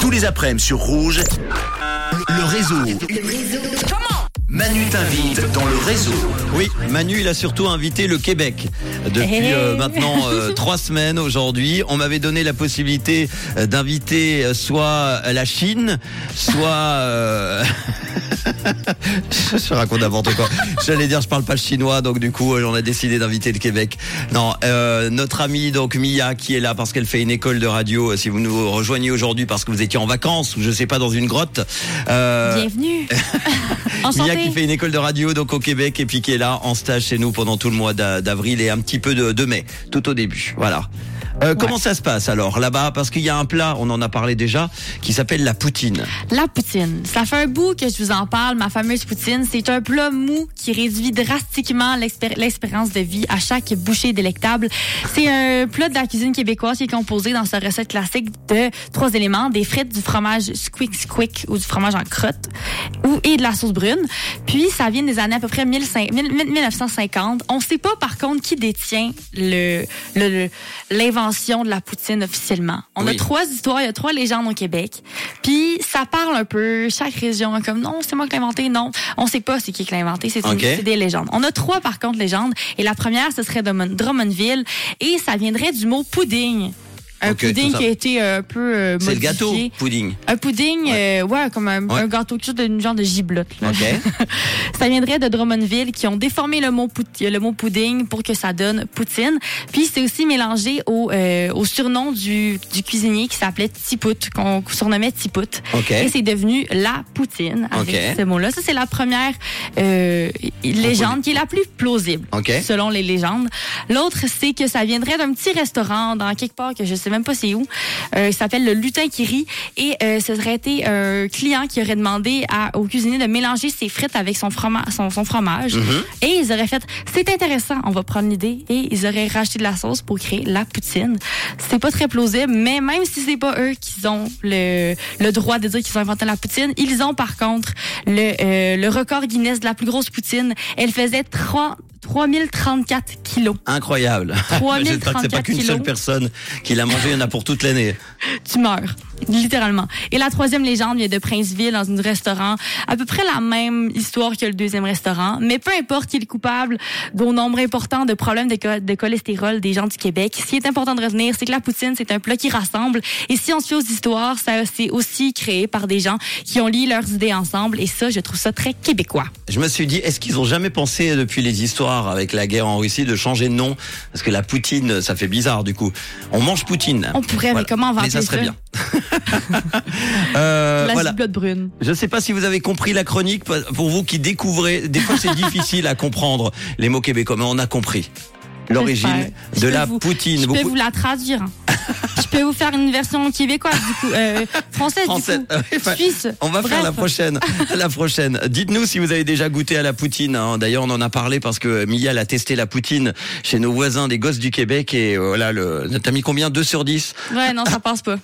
Tous les après-midi sur Rouge, le réseau. Manu t'invite dans le réseau. Oui, Manu, il a surtout invité le Québec. Depuis Hey. euh, maintenant euh, trois semaines aujourd'hui, on m'avait donné la possibilité euh, d'inviter euh, soit la Chine, soit... euh, je raconte n'importe quoi. J'allais dire, je parle pas le chinois, donc du coup, euh, on a décidé d'inviter le Québec. Non, euh, notre amie donc Mia qui est là parce qu'elle fait une école de radio. Si vous nous rejoignez aujourd'hui parce que vous étiez en vacances ou je sais pas dans une grotte. euh, Bienvenue. Mia qui fait une école de radio donc au Québec et puis qui est là en stage chez nous pendant tout le mois d'a- d'avril et un petit peu de, de mai, tout au début. Voilà. Euh, Comment ça se passe alors là-bas? Parce qu'il y a un plat, on en a parlé déjà, qui s'appelle la poutine. La poutine. Ça fait un bout que je vous en parle, ma fameuse poutine. C'est un plat mou qui réduit drastiquement l'expér- l'expérience de vie à chaque bouchée délectable. C'est un plat de la cuisine québécoise qui est composé dans sa recette classique de trois éléments, des frites, du fromage squick squick ou du fromage en crotte ou, et de la sauce brune. Puis, ça vient des années à peu près 1500 mille- 1950. On sait pas, par contre, qui détient le, l'invention de la poutine officiellement. On Oui. a trois histoires, il y a trois légendes au Québec. Puis, ça parle un peu, chaque région, est comme, non, c'est moi qui l'ai inventé, non. On sait pas c'est qui qui l'a inventé, c'est une- Ok. c'est des légendes. On a trois, par contre, légendes. Et la première, ce serait Drummond- Drummondville. Et ça viendrait du mot pudding. Un pudding qui a été euh, un peu euh, C'est le gâteau, pudding. Un pudding, ouais, ouais comme un, Ouais. un gâteau, chose de genre de giblotte. là. Ça viendrait de Drummondville qui ont déformé le mot, le mot pudding pour que ça donne poutine. Puis c'est aussi mélangé au, euh, au surnom du, du cuisinier qui s'appelait Tipout, qu'on surnommait Tipout. Ok. Et c'est devenu la poutine avec ce mot-là. Ça, c'est la première euh, légende qui est la plus plausible, selon les légendes. L'autre, c'est que ça viendrait d'un petit restaurant dans quelque part que je sais même pas c'est où. Euh, il s'appelle le Lutin qui rit. Et euh, ce serait été un client qui aurait demandé à, au cuisinier de mélanger ses frites avec son, froma- son, son fromage. Mm-hmm. Et ils auraient fait, c'est intéressant, on va prendre l'idée. Et ils auraient racheté de la sauce pour créer la poutine. C'est pas très plausible, mais même si c'est pas eux qui ont le, le droit de dire qu'ils ont inventé la poutine, ils ont par contre le, euh, le record Guinness de la plus grosse poutine. Elle faisait 3, 3034 kilos. Incroyable. J'espère que c'est pas 3034 qu'une seule personne qui l'a mangé, il y en a pour toute l'année. tu meurs, littéralement. Et la troisième légende vient de Princeville, dans un restaurant, à peu près la même histoire que le deuxième restaurant, mais peu importe qui est le coupable d'un nombre important de problèmes de, cholestérol des gens du Québec. Ce qui est important de retenir, c'est que la poutine, c'est un plat qui rassemble. Et si on se fie aux histoires, ça c'est aussi créé par des gens qui ont lié leurs idées ensemble. Et ça, je trouve ça très québécois. Je me suis dit, est-ce qu'ils ont jamais pensé depuis les histoires avec la guerre en Russie de changer de nom? Parce que la poutine, ça fait bizarre du coup. On mange poutine. On pourrait, mais comment on va Mais ça serait bien. Euh, voilà. brune. Je sais pas si vous avez compris la chronique. Pour vous qui découvrez, des fois c'est difficile à comprendre les mots québécois, mais on a compris l'origine de la vous- poutine. Je peux vous la traduire. je peux vous faire une version québécoise, du coup, euh, française, Française. du coup. Enfin, Suisse. On va faire la prochaine. la prochaine. Dites-nous si vous avez déjà goûté à la poutine. hein. D'ailleurs, on en a parlé parce que Mia a testé la poutine chez nos voisins des gosses du Québec et euh, voilà, le, t'as mis combien? 2 sur 10 Ouais, non, ça passe pas.